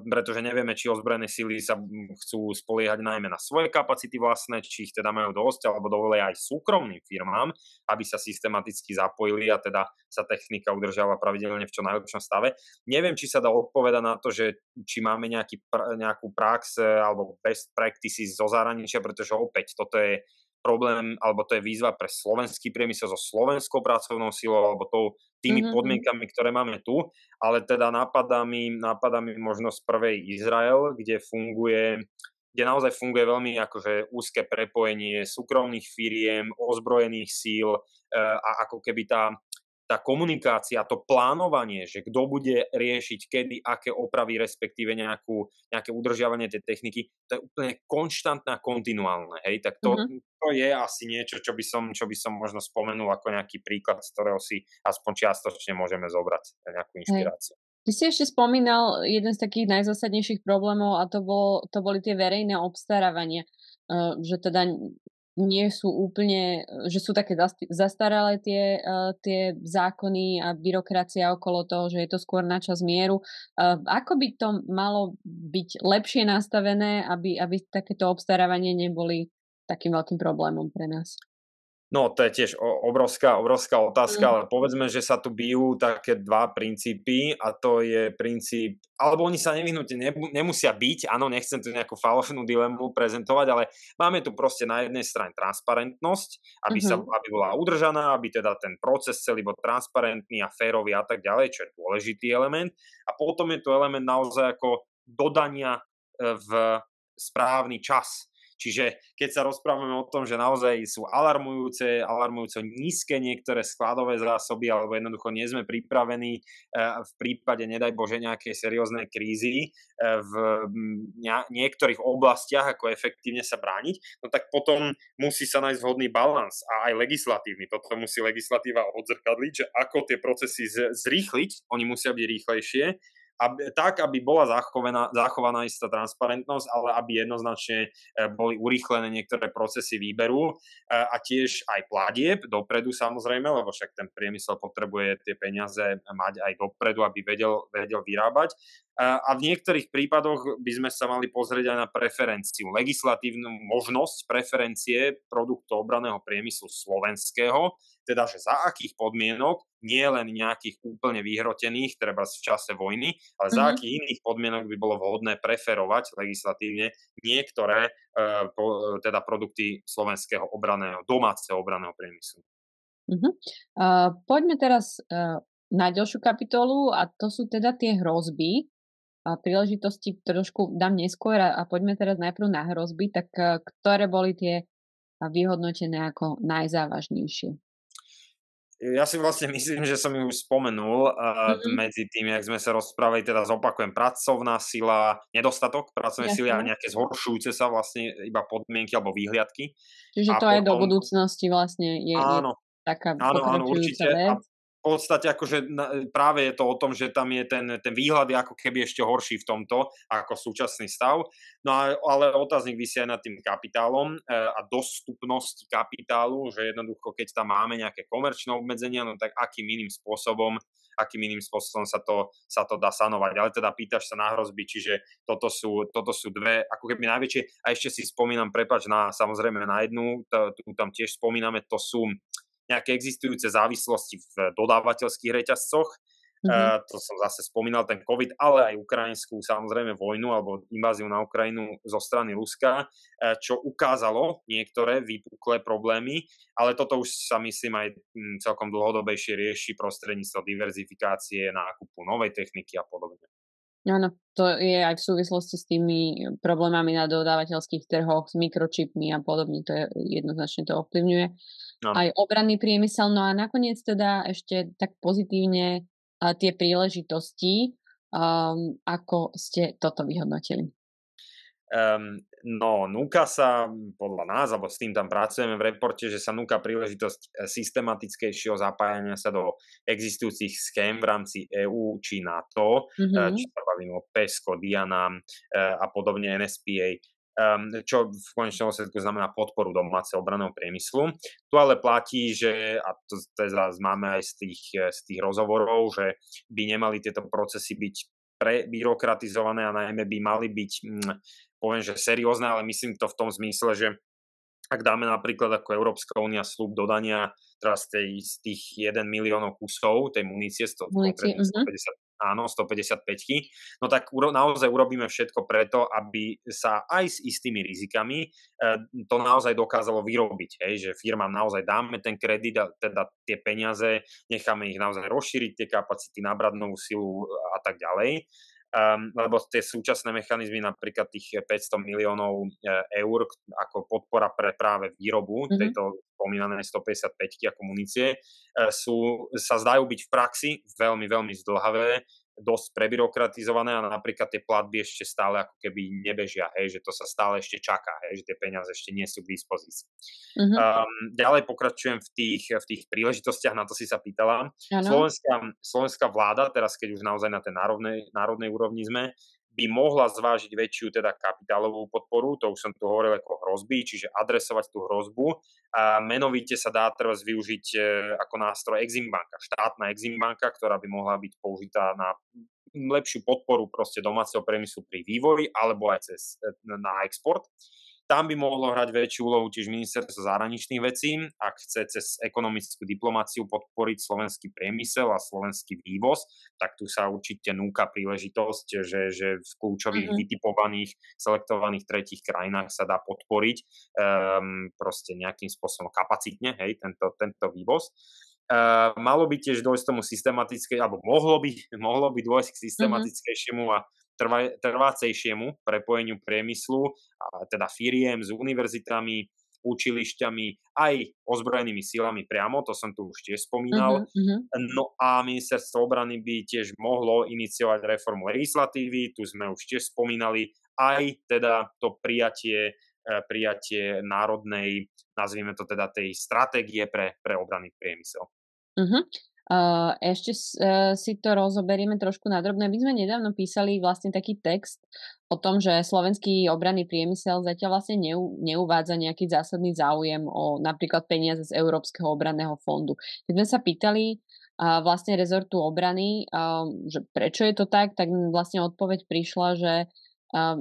pretože nevieme, či ozbrojené síly sa chcú spoliehať najmä na svoje kapacity vlastné, či ich teda majú dosť, alebo dovolia aj súkromným firmám, aby sa systematicky zapojili a teda sa technika udržala pravidelne v čo najlepšom stave. Neviem, či sa dá odpovedať na to, že či máme nejaký, nejakú prax e, alebo best practices zo zahraničia, pretože opäť toto je problém, alebo to je výzva pre slovenský priemysel so slovenskou pracovnou silou, alebo tou, tými mm-hmm. podmienkami, ktoré máme tu, ale teda napadá mi, napadá mi možnosť prvej Izrael, kde funguje kde naozaj funguje veľmi akože úzke prepojenie súkromných firiem, ozbrojených síl e, a ako keby tá tá komunikácia, to plánovanie, že kto bude riešiť kedy, aké opravy, respektíve nejakú, nejaké udržiavanie tej techniky, to je úplne konštantné a kontinuálne. Hej? Tak to, mm-hmm. to je asi niečo, čo by, som, čo by som možno spomenul ako nejaký príklad, z ktorého si aspoň čiastočne môžeme zobrať nejakú inšpiráciu. Hej. Ty si ešte spomínal jeden z takých najzásadnejších problémov a to, bol, to boli tie verejné obstarávania. Uh, že teda nie sú úplne, že sú také zastaralé tie, uh, tie zákony a byrokracia okolo toho, že je to skôr na čas mieru. Uh, ako by to malo byť lepšie nastavené, aby, aby takéto obstarávanie neboli takým veľkým problémom pre nás? No, to je tiež obrovská, obrovská otázka, mm. ale povedzme, že sa tu bijú také dva princípy a to je princíp, alebo oni sa nevyhnutne nemusia byť, áno, nechcem tu nejakú falošnú dilemu prezentovať, ale máme tu proste na jednej strane transparentnosť, aby, mm-hmm. sa, mhm. aby bola udržaná, aby teda ten proces celý bol transparentný a férový a tak ďalej, čo je dôležitý element. A potom je tu element naozaj ako dodania e, v správny čas Čiže keď sa rozprávame o tom, že naozaj sú alarmujúce, alarmujúce nízke niektoré skladové zásoby, alebo jednoducho nie sme pripravení e, v prípade, nedaj Bože, nejakej serióznej krízy e, v niektorých oblastiach, ako efektívne sa brániť, no tak potom musí sa nájsť vhodný balans a aj legislatívny. Toto musí legislatíva odzrkadliť, že ako tie procesy zrýchliť, oni musia byť rýchlejšie, aby, tak, aby bola zachovaná, zachovaná istá transparentnosť, ale aby jednoznačne boli urýchlené niektoré procesy výberu a tiež aj platieb dopredu samozrejme, lebo však ten priemysel potrebuje tie peniaze mať aj dopredu, aby vedel, vedel vyrábať. A v niektorých prípadoch by sme sa mali pozrieť aj na preferenciu, legislatívnu možnosť preferencie produktov obraného priemyslu slovenského, teda že za akých podmienok, nie len nejakých úplne vyhrotených, treba v čase vojny, ale mm-hmm. za mhm. akých iných podmienok by bolo vhodné preferovať legislatívne niektoré uh, po, teda produkty slovenského obraného, domáceho obraného priemyslu. Uh-huh. Uh, poďme teraz uh, na ďalšiu kapitolu a to sú teda tie hrozby, a príležitosti trošku dám neskôr a, a poďme teraz najprv na hrozby, tak uh, ktoré boli tie vyhodnotené ako najzávažnejšie? Ja si vlastne myslím, že som ju už spomenul uh, mm-hmm. medzi tým, jak sme sa rozprávali, teda zopakujem, pracovná sila, nedostatok pracovnej sily a nejaké zhoršujúce sa vlastne iba podmienky alebo výhliadky. Čiže a to potom, aj do budúcnosti vlastne je, áno, je taká áno, áno, určite. Vec. A v podstate akože práve je to o tom, že tam je ten, ten výhľad je ako keby ešte horší v tomto ako súčasný stav. No ale otáznik vysí aj nad tým kapitálom e, a dostupnosť kapitálu, že jednoducho keď tam máme nejaké komerčné obmedzenia, no tak akým iným spôsobom akým iným spôsobom sa to, sa to dá sanovať. Ale teda pýtaš sa na hrozby, čiže toto sú, toto sú dve, ako keby najväčšie, a ešte si spomínam, prepač, na, samozrejme na jednu, tu tam tiež spomíname, to sú nejaké existujúce závislosti v dodávateľských reťazcoch. Mm-hmm. Uh, to som zase spomínal, ten COVID, ale aj ukrajinskú samozrejme vojnu alebo inváziu na Ukrajinu zo strany Ruska, uh, čo ukázalo niektoré vypuklé problémy, ale toto už sa myslím aj m, celkom dlhodobejšie rieši prostredníctvom diverzifikácie, nákupu novej techniky a podobne. Áno, to je aj v súvislosti s tými problémami na dodávateľských trhoch, s mikročipmi a podobne, to je jednoznačne to ovplyvňuje no. aj obranný priemysel. No a nakoniec teda ešte tak pozitívne uh, tie príležitosti, um, ako ste toto vyhodnotili. Um, no, núka sa podľa nás, alebo s tým tam pracujeme v reporte, že sa núka príležitosť e, systematickejšieho zapájania sa do existujúcich schém v rámci EÚ či NATO, mm-hmm. či sa bavíme o PESCO, Diana a podobne NSPA čo v konečnom dôsledku znamená podporu domáceho obraného priemyslu. Tu ale platí, že, a to teraz máme aj z tých, z tých rozhovorov, že by nemali tieto procesy byť prebyrokratizované a najmä by mali byť, hm, poviem, že seriózne, ale myslím to v tom zmysle, že ak dáme napríklad ako Európska únia slúb dodania teraz tej, z tých 1 miliónov kusov tej munície, 100, munície 150, uh-huh áno, 155 no tak uro, naozaj urobíme všetko preto, aby sa aj s istými rizikami e, to naozaj dokázalo vyrobiť, hej, že firmám naozaj dáme ten kredit a teda tie peniaze, necháme ich naozaj rozšíriť, tie kapacity, nabrať novú silu a tak ďalej um, lebo tie súčasné mechanizmy, napríklad tých 500 miliónov uh, eur ako podpora pre práve výrobu mm-hmm. tejto spomínané 155 ako munície, uh, sú, sa zdajú byť v praxi veľmi, veľmi zdlhavé, dosť prebyrokratizované a napríklad tie platby ešte stále ako keby nebežia, hej, že to sa stále ešte čaká, hej, že tie peniaze ešte nie sú k dispozícii. Uh-huh. Um, ďalej pokračujem v tých, v tých príležitostiach, na to si sa pýtala. Slovenská, slovenská vláda, teraz keď už naozaj na tej národnej, národnej úrovni sme, by mohla zvážiť väčšiu teda kapitálovú podporu, to už som tu hovoril ako hrozby, čiže adresovať tú hrozbu a menovite sa dá teraz využiť e, ako nástroj Exim banka, štátna Exim banka, ktorá by mohla byť použitá na lepšiu podporu proste domáceho priemyslu pri vývoji alebo aj cez, e, na export. Tam by mohlo hrať väčšiu úlohu tiež ministerstvo zahraničných vecí, ak chce cez ekonomickú diplomáciu podporiť slovenský priemysel a slovenský vývoz, tak tu sa určite núka príležitosť, že, že v kľúčových uh-huh. vytipovaných, selektovaných tretich krajinách sa dá podporiť um, proste nejakým spôsobom kapacitne hej, tento, tento vývoz. Uh, malo by tiež dôjsť tomu systematické, alebo mohlo by, mohlo by dôjsť k mhm. systematickejšiemu a trva, trvácejšiemu prepojeniu priemyslu, a teda firiem s univerzitami, učilišťami, aj ozbrojenými silami priamo, to som tu už tiež spomínal. Uh-huh, uh-huh. No a ministerstvo obrany by tiež mohlo iniciovať reformu legislatívy, tu sme už tiež spomínali, aj teda to prijatie, e, prijatie národnej, nazvime to teda tej stratégie pre, pre obranný priemysel. Uh-huh. Uh, ešte uh, si to rozoberieme trošku nadrobne. My sme nedávno písali vlastne taký text o tom, že slovenský obranný priemysel zatiaľ vlastne neu, neuvádza nejaký zásadný záujem o napríklad peniaze z Európskeho obranného fondu. Keď sme sa pýtali uh, vlastne rezortu obrany, že prečo je to tak, tak vlastne odpoveď prišla, že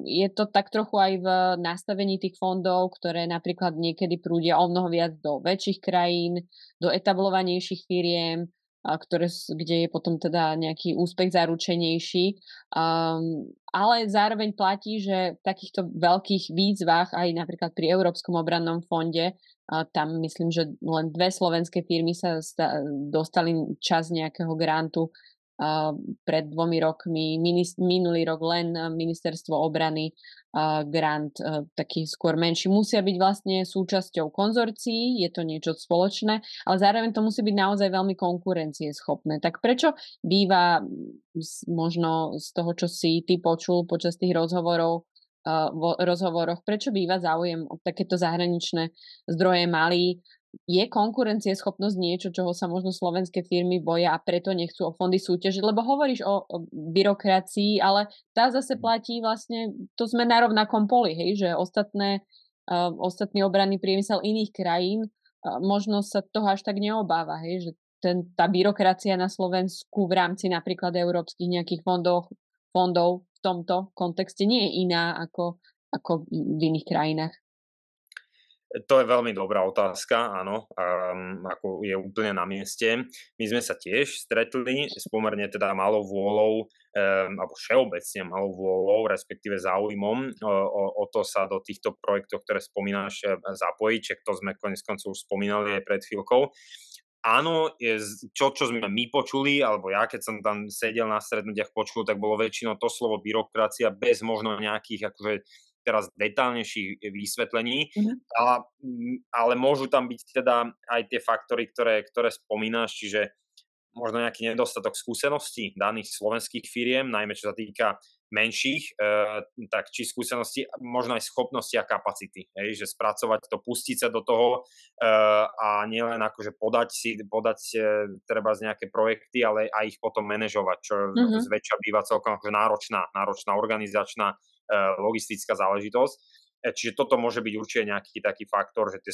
je to tak trochu aj v nastavení tých fondov, ktoré napríklad niekedy prúdia o mnoho viac do väčších krajín, do etablovanejších firiem, a ktoré, kde je potom teda nejaký úspech zaručenejší. Um, ale zároveň platí, že v takýchto veľkých výzvach, aj napríklad pri Európskom obrannom fonde, a tam myslím, že len dve slovenské firmy sa sta- dostali čas nejakého grantu pred dvomi rokmi, minulý rok len ministerstvo obrany grant taký skôr menší. Musia byť vlastne súčasťou konzorcií, je to niečo spoločné, ale zároveň to musí byť naozaj veľmi konkurencieschopné. Tak prečo býva možno z toho, čo si ty počul počas tých rozhovorov, v rozhovoroch, prečo býva záujem o takéto zahraničné zdroje malý je konkurencieschopnosť niečo, čoho sa možno slovenské firmy boja a preto nechcú o fondy súťažiť, lebo hovoríš o, o byrokracii, ale tá zase mm. platí vlastne, to sme na rovnakom poli, hej, že ostatné, uh, ostatný obranný priemysel iných krajín uh, možno sa toho až tak neobáva, hej, že ten, tá byrokracia na Slovensku v rámci napríklad európskych nejakých fondov, fondov v tomto kontexte nie je iná ako, ako v iných krajinách. To je veľmi dobrá otázka, áno, um, ako je úplne na mieste. My sme sa tiež stretli s pomerne teda malou vôľou, um, alebo všeobecne malou vôľou, respektíve záujmom o, o, to sa do týchto projektov, ktoré spomínaš, e, zapojiť, čak to sme konec koncov už spomínali aj pred chvíľkou. Áno, je, čo, čo sme my počuli, alebo ja, keď som tam sedel na stretnutiach počul, tak bolo väčšinou to slovo byrokracia bez možno nejakých akože teraz detálnejších vysvetlení, mm-hmm. ale, ale môžu tam byť teda aj tie faktory, ktoré, ktoré spomínaš, čiže možno nejaký nedostatok skúseností daných slovenských firiem, najmä čo sa týka menších, e, tak či skúsenosti, možno aj schopnosti a kapacity, hej, že spracovať to, pustiť sa do toho e, a nielen akože podať si, podať e, treba z nejaké projekty, ale aj ich potom manažovať, čo mm-hmm. zväčša býva celkom akože náročná, náročná organizačná logistická záležitosť. Eh, čiže toto môže byť určite nejaký taký faktor, že tie,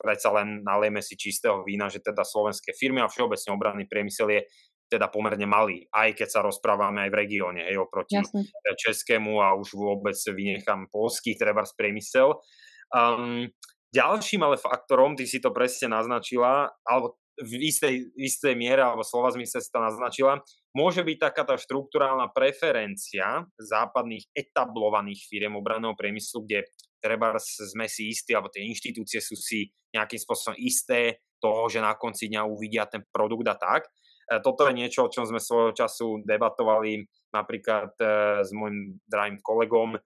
predsa len nalieme si čistého vína, že teda slovenské firmy a všeobecne obranný priemysel je teda pomerne malý, aj keď sa rozprávame aj v regióne, hej, oproti Jasne. českému a už vôbec vynechám polský treba priemysel. Um, ďalším ale faktorom, ty si to presne naznačila, alebo v istej, istej miere, alebo slova zmysle si to naznačila, môže byť taká tá štruktúrálna preferencia západných etablovaných firiem obranného priemyslu, kde treba sme si istí, alebo tie inštitúcie sú si nejakým spôsobom isté toho, že na konci dňa uvidia ten produkt a tak. E, toto je niečo, o čom sme svojho času debatovali napríklad e, s môjim drahým kolegom e,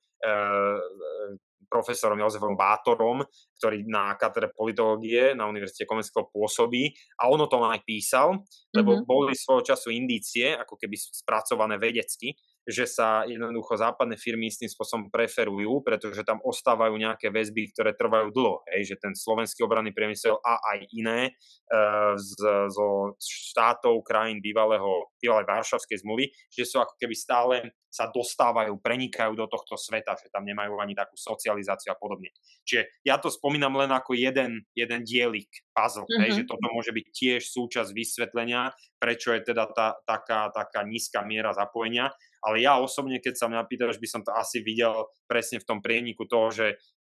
profesorom Jozefom Bátorom, ktorý na katedre politológie na Univerzite Komenského pôsobí a ono to aj písal, lebo mm-hmm. boli svojho času indície, ako keby spracované vedecky, že sa jednoducho západné firmy istým spôsobom preferujú, pretože tam ostávajú nejaké väzby, ktoré trvajú dlho. Hej, že ten slovenský obranný priemysel a aj iné z, zo štátov, krajín bývalého, bývalej Varšavskej zmluvy, že sú ako keby stále sa dostávajú, prenikajú do tohto sveta, že tam nemajú ani takú socializáciu a podobne. Čiže ja to spomínam len ako jeden, jeden dielik puzzle, mm-hmm. hej, že toto môže byť tiež súčasť vysvetlenia, prečo je teda tá, taká, taká nízka miera zapojenia. Ale ja osobne, keď sa mňa pýtaš, by som to asi videl presne v tom prieniku toho, že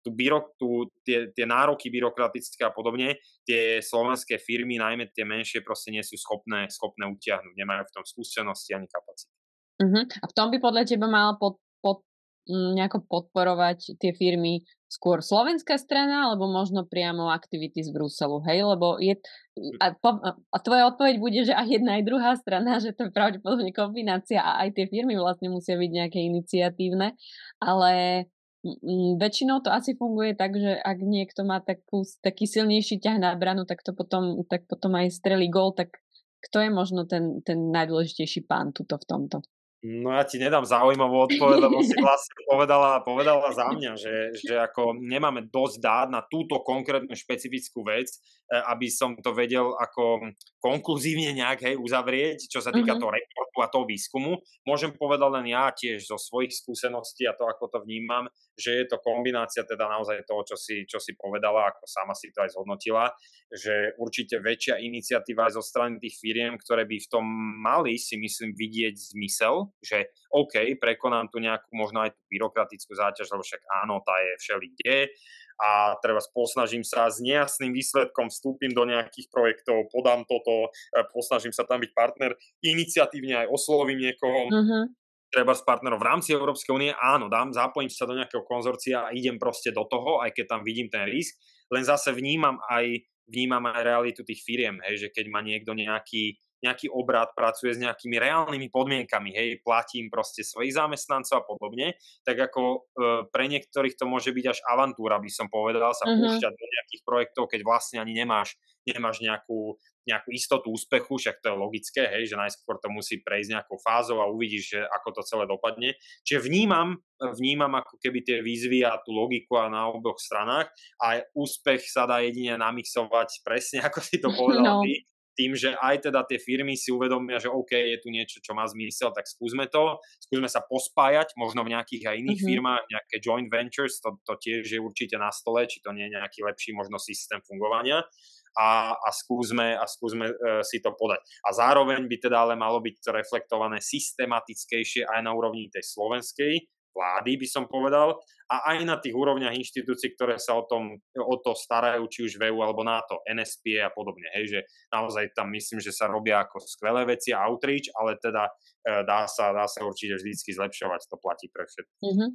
tu byrok, tu, tie, tie nároky byrokratické a podobne, tie slovenské firmy, najmä tie menšie, proste nie sú schopné, schopné utiahnuť, nemajú v tom skúsenosti ani kapacity. Uh-huh. A v tom by podľa teba mal pod, nejako podporovať tie firmy skôr slovenská strana, alebo možno priamo aktivity z Bruselu, hej? Lebo je, a, po, a tvoja odpoveď bude, že aj jedna, aj druhá strana, že to je pravdepodobne kombinácia a aj tie firmy vlastne musia byť nejaké iniciatívne, ale väčšinou to asi funguje tak, že ak niekto má takú, taký silnejší ťah na branu, tak to potom, tak potom aj strelí gol, tak kto je možno ten, ten najdôležitejší pán tuto v tomto? No ja ti nedám zaujímavú odpoveď, lebo si vlastne povedala, povedala za mňa, že, že ako nemáme dosť dát na túto konkrétnu špecifickú vec, e, aby som to vedel ako konkluzívne nejak hej, uzavrieť, čo sa týka mm-hmm. toho reportu a toho výskumu. Môžem povedať len ja tiež zo svojich skúseností a to, ako to vnímam, že je to kombinácia teda naozaj toho, čo si, čo si povedala, ako sama si to aj zhodnotila, že určite väčšia iniciatíva aj zo strany tých firiem, ktoré by v tom mali si myslím vidieť zmysel, že OK, prekonám tu nejakú možno aj tú byrokratickú záťaž, lebo však áno, tá je všelikde a treba posnažím sa s nejasným výsledkom vstúpim do nejakých projektov, podám toto, e, posnažím sa tam byť partner, iniciatívne aj oslovím niekoho, uh-huh. treba s partnerov v rámci Európskej únie, áno, dám, zapojím sa do nejakého konzorcia a idem proste do toho, aj keď tam vidím ten risk, len zase vnímam aj, vnímam aj realitu tých firiem, hej, že keď má niekto nejaký nejaký obrad, pracuje s nejakými reálnymi podmienkami, hej, platím proste svojich zamestnancov a podobne, tak ako e, pre niektorých to môže byť až avantúra, by som povedal, sa uh-huh. púšťať do nejakých projektov, keď vlastne ani nemáš, nemáš nejakú, nejakú istotu úspechu, však to je logické, hej, že najskôr to musí prejsť nejakou fázou a uvidíš, že ako to celé dopadne. Čiže vnímam, vnímam ako keby tie výzvy a tú logiku a na oboch stranách a úspech sa dá jedine namixovať presne, ako si to povedal no. ty, tým, že aj teda tie firmy si uvedomia, že OK, je tu niečo, čo má zmysel, tak skúsme to, skúsme sa pospájať, možno v nejakých aj iných mm-hmm. firmách, nejaké joint ventures, to, to tiež je určite na stole, či to nie je nejaký lepší možno systém fungovania a, a skúsme, a skúsme uh, si to podať. A zároveň by teda ale malo byť to reflektované systematickejšie aj na úrovni tej slovenskej vlády, by som povedal, a aj na tých úrovniach inštitúcií, ktoré sa o, tom, o to starajú, či už v EU alebo NATO, NSP a podobne. Hej, že naozaj tam myslím, že sa robia ako skvelé veci a outreach, ale teda e, dá sa, dá sa určite vždycky zlepšovať, to platí pre všetkých. Mm-hmm.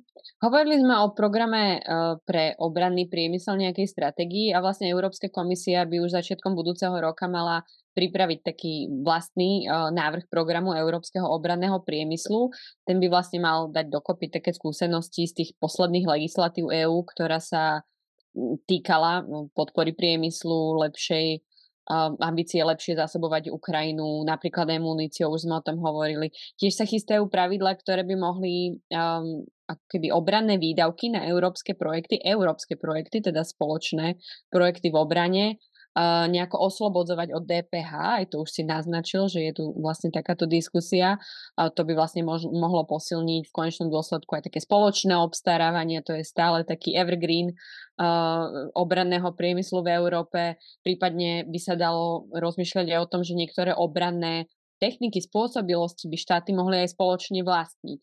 Hovorili sme o programe pre obranný priemysel nejakej stratégii a vlastne Európska komisia by už začiatkom budúceho roka mala pripraviť taký vlastný návrh programu európskeho obranného priemyslu. Ten by vlastne mal dať dokopy také skúsenosti z tých posledných legislatív EÚ, ktorá sa týkala podpory priemyslu, lepšej ambície lepšie zasobovať Ukrajinu, napríklad aj muníciou, už sme o tom hovorili. Tiež sa chystajú pravidla, ktoré by mohli um, keby obranné výdavky na európske projekty, európske projekty, teda spoločné projekty v obrane, nejako oslobodzovať od DPH, aj to už si naznačil, že je tu vlastne takáto diskusia. A to by vlastne mož, mohlo posilniť v konečnom dôsledku aj také spoločné obstarávanie, to je stále taký evergreen uh, obranného priemyslu v Európe. Prípadne by sa dalo rozmýšľať aj o tom, že niektoré obranné techniky spôsobilosti by štáty mohli aj spoločne vlastniť.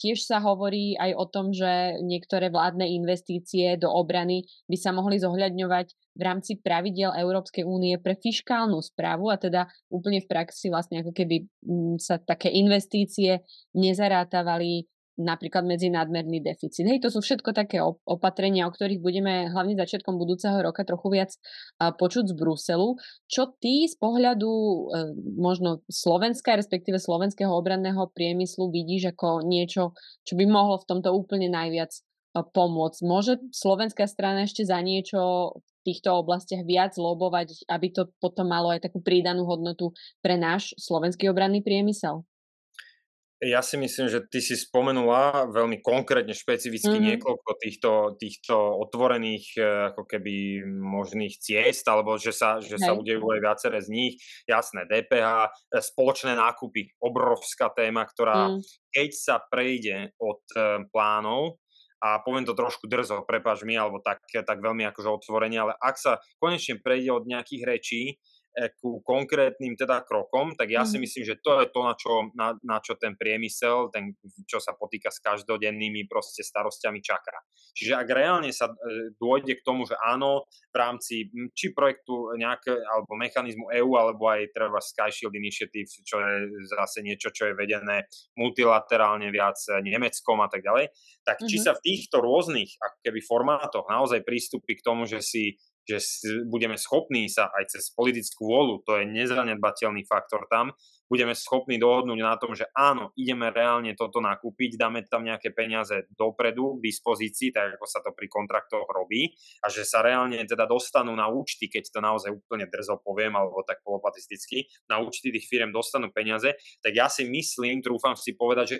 Tiež sa hovorí aj o tom, že niektoré vládne investície do obrany by sa mohli zohľadňovať v rámci pravidel Európskej únie pre fiškálnu správu a teda úplne v praxi vlastne ako keby mm, sa také investície nezarátavali napríklad medzi nadmerný deficit. Hej, to sú všetko také opatrenia, o ktorých budeme hlavne začiatkom budúceho roka trochu viac počuť z Bruselu. Čo ty z pohľadu e, možno Slovenska, respektíve slovenského obranného priemyslu vidíš ako niečo, čo by mohlo v tomto úplne najviac e, pomôcť? Môže slovenská strana ešte za niečo v týchto oblastiach viac lobovať, aby to potom malo aj takú prídanú hodnotu pre náš slovenský obranný priemysel? Ja si myslím, že ty si spomenula veľmi konkrétne, špecificky mm-hmm. niekoľko týchto, týchto otvorených e, ako keby možných ciest, alebo že sa, že sa udejú aj viaceré z nich. Jasné, DPH, e, spoločné nákupy, obrovská téma, ktorá mm. keď sa prejde od e, plánov, a poviem to trošku drzo, prepáč mi, alebo tak, tak veľmi akože otvorene, ale ak sa konečne prejde od nejakých rečí ku konkrétnym teda krokom, tak ja si mhm. myslím, že to je to, na čo, na, na čo ten priemysel, ten, čo sa potýka s každodennými proste starostiami čaká. Čiže ak reálne sa e, dôjde k tomu, že áno, v rámci či projektu nejaké, alebo mechanizmu EU, alebo aj treba Sky Shield Initiative, čo je zase niečo, čo je vedené multilaterálne viac Nemeckom a tak ďalej, tak či mm-hmm. sa v týchto rôznych ako keby formátoch naozaj prístupí k tomu, že si že budeme schopní sa aj cez politickú vôľu, to je nezanedbateľný faktor tam, budeme schopní dohodnúť na tom, že áno, ideme reálne toto nakúpiť, dáme tam nejaké peniaze dopredu k dispozícii, tak ako sa to pri kontraktoch robí, a že sa reálne teda dostanú na účty, keď to naozaj úplne drzo poviem, alebo tak polopatisticky, na účty tých firm dostanú peniaze, tak ja si myslím, trúfam si povedať, že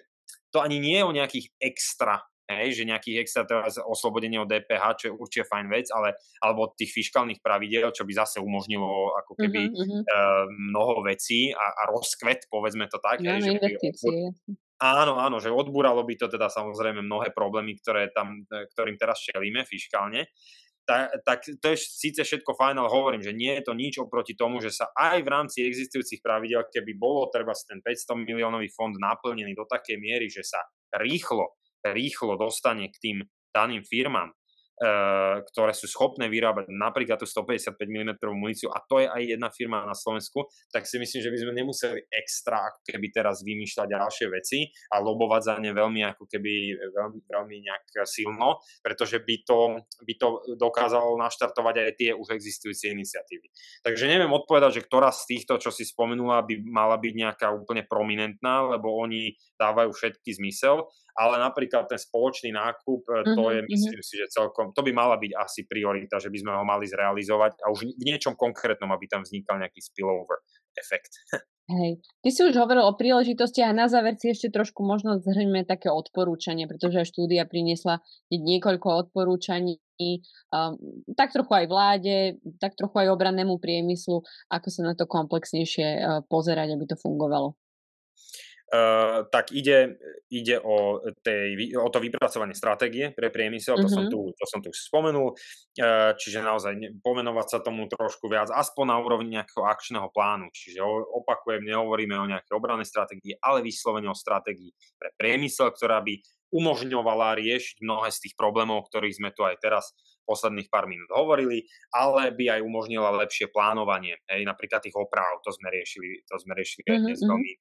to ani nie je o nejakých extra hej, že nejakých extra teraz oslobodenie od DPH, čo je určite fajn vec, ale alebo od tých fiskálnych pravidel, čo by zase umožnilo ako keby uh-huh. Uh, mnoho vecí a, a rozkvet, povedzme to tak. No, hej, že by, áno, áno, že odbúralo by to teda samozrejme mnohé problémy, ktoré tam, e, ktorým teraz čelíme fiskálne. Tak, tak to je síce všetko fajn, ale hovorím, že nie je to nič oproti tomu, že sa aj v rámci existujúcich pravidel, keby bolo treba ten 500 miliónový fond naplnený do takej miery, že sa rýchlo rýchlo dostane k tým daným firmám, Uh, ktoré sú schopné vyrábať napríklad tú 155 mm muníciu a to je aj jedna firma na Slovensku, tak si myslím, že by sme nemuseli extra ako keby teraz vymýšľať ďalšie veci a lobovať za ne veľmi ako keby veľmi, veľmi nejak silno, pretože by to, by to dokázalo naštartovať aj tie už existujúce iniciatívy. Takže neviem odpovedať, že ktorá z týchto, čo si spomenula, by mala byť nejaká úplne prominentná, lebo oni dávajú všetky zmysel, ale napríklad ten spoločný nákup, mm-hmm, to mhm, je, myslím mm-hmm. si, že celkom, to by mala byť asi priorita, že by sme ho mali zrealizovať a už v niečom konkrétnom, aby tam vznikal nejaký spillover efekt. Hej. Ty si už hovoril o príležitosti a na záver si ešte trošku možno zhrňme také odporúčanie, pretože štúdia priniesla niekoľko odporúčaní, um, tak trochu aj vláde, tak trochu aj obrannému priemyslu, ako sa na to komplexnejšie uh, pozerať, aby to fungovalo. Uh, tak ide, ide o, tej, o to vypracovanie stratégie pre priemysel, to, mm-hmm. som, tu, to som tu spomenul, uh, čiže naozaj ne, pomenovať sa tomu trošku viac, aspoň na úrovni nejakého akčného plánu, čiže opakujem, nehovoríme o nejakej obrannej stratégii, ale vyslovene o stratégii pre priemysel, ktorá by umožňovala riešiť mnohé z tých problémov, o ktorých sme tu aj teraz posledných pár minút hovorili, ale by aj umožnila lepšie plánovanie, hej, napríklad tých oprav, to sme riešili, to sme riešili mm-hmm. dnes mhm. veľmi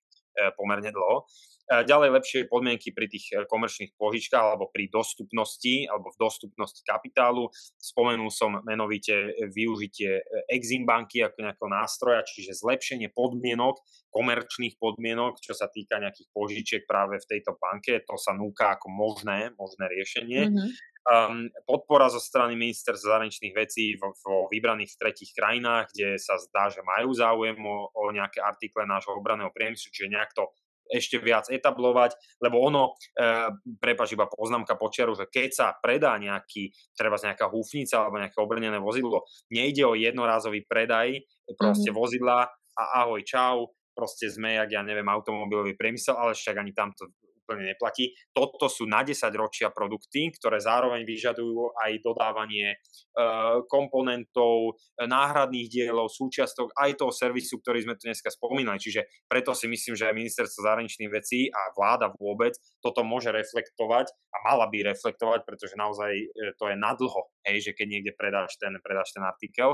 pomerne dlho. E, ďalej lepšie podmienky pri tých e, komerčných požičkách alebo pri dostupnosti alebo v dostupnosti kapitálu. Spomenul som menovite využitie Exim banky ako nejakého nástroja, čiže zlepšenie podmienok, komerčných podmienok, čo sa týka nejakých požičiek práve v tejto banke. To sa núka ako možné, možné riešenie. Mm-hmm. Um, podpora zo strany ministerstva zahraničných vecí vo, vo vybraných tretich krajinách, kde sa zdá, že majú záujem o, o nejaké artikle nášho obranného priemyslu, čiže nejak to ešte viac etablovať, lebo ono, e, prepač iba poznámka počiaru, že keď sa predá nejaký, treba nejaká húfnica alebo nejaké obrnené vozidlo, nejde o jednorázový predaj proste mm-hmm. vozidla a ahoj, čau, proste sme, jak ja neviem, automobilový priemysel, ale však ani tamto úplne neplatí. Toto sú na 10 ročia produkty, ktoré zároveň vyžadujú aj dodávanie e, komponentov, náhradných dielov, súčiastok, aj toho servisu, ktorý sme tu dneska spomínali. Čiže preto si myslím, že aj ministerstvo zahraničných vecí a vláda vôbec toto môže reflektovať a mala by reflektovať, pretože naozaj e, to je nadlho, hej, že keď niekde predáš ten, predáš ten artikel.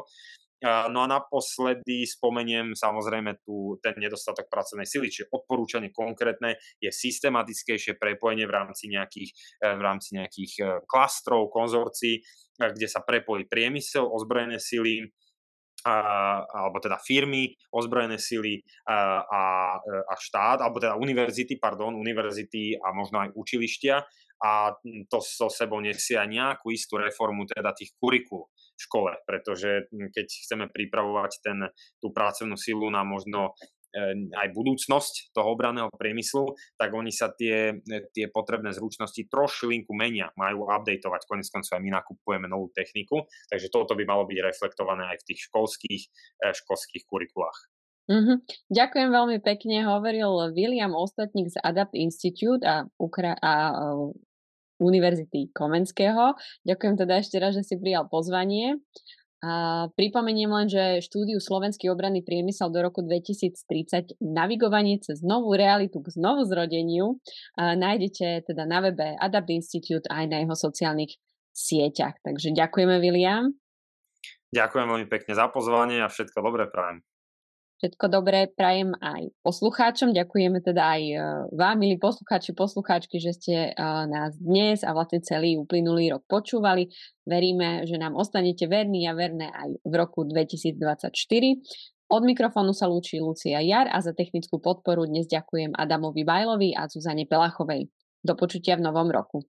No a naposledy spomeniem samozrejme tu ten nedostatok pracovnej sily, čiže odporúčanie konkrétne je systematickejšie prepojenie v rámci nejakých, e, v rámci nejakých e, klastrov, konzorcií, e, kde sa prepojí priemysel, ozbrojené sily, a, alebo teda firmy, ozbrojené sily a, a, a štát, alebo teda univerzity, pardon, univerzity a možno aj učilištia. A to so sebou nesie aj nejakú istú reformu teda tých kurikul škole, pretože hm, keď chceme pripravovať ten, tú pracovnú silu na možno e, aj budúcnosť toho obranného priemyslu, tak oni sa tie, tie potrebné zručnosti trošilinku menia, majú updateovať, konec koncov aj my nakupujeme novú techniku, takže toto by malo byť reflektované aj v tých školských, e, školských kurikulách. Mm-hmm. Ďakujem veľmi pekne, hovoril William Ostatník z Adapt Institute a, Ukra- a Univerzity Komenského. Ďakujem teda ešte raz, že si prijal pozvanie. A pripomeniem len, že štúdiu Slovenský obranný priemysel do roku 2030 navigovanie cez novú realitu k znovu zrodeniu nájdete teda na webe Adapt Institute aj na jeho sociálnych sieťach. Takže ďakujeme, William. Ďakujem veľmi pekne za pozvanie a všetko dobré prajem. Všetko dobré prajem aj poslucháčom. Ďakujeme teda aj e, vám, milí poslucháči, poslucháčky, že ste e, nás dnes a vlastne celý uplynulý rok počúvali. Veríme, že nám ostanete verní a verné aj v roku 2024. Od mikrofónu sa lúči Lucia Jar a za technickú podporu dnes ďakujem Adamovi Bajlovi a Zuzane Pelachovej. Do počutia v novom roku.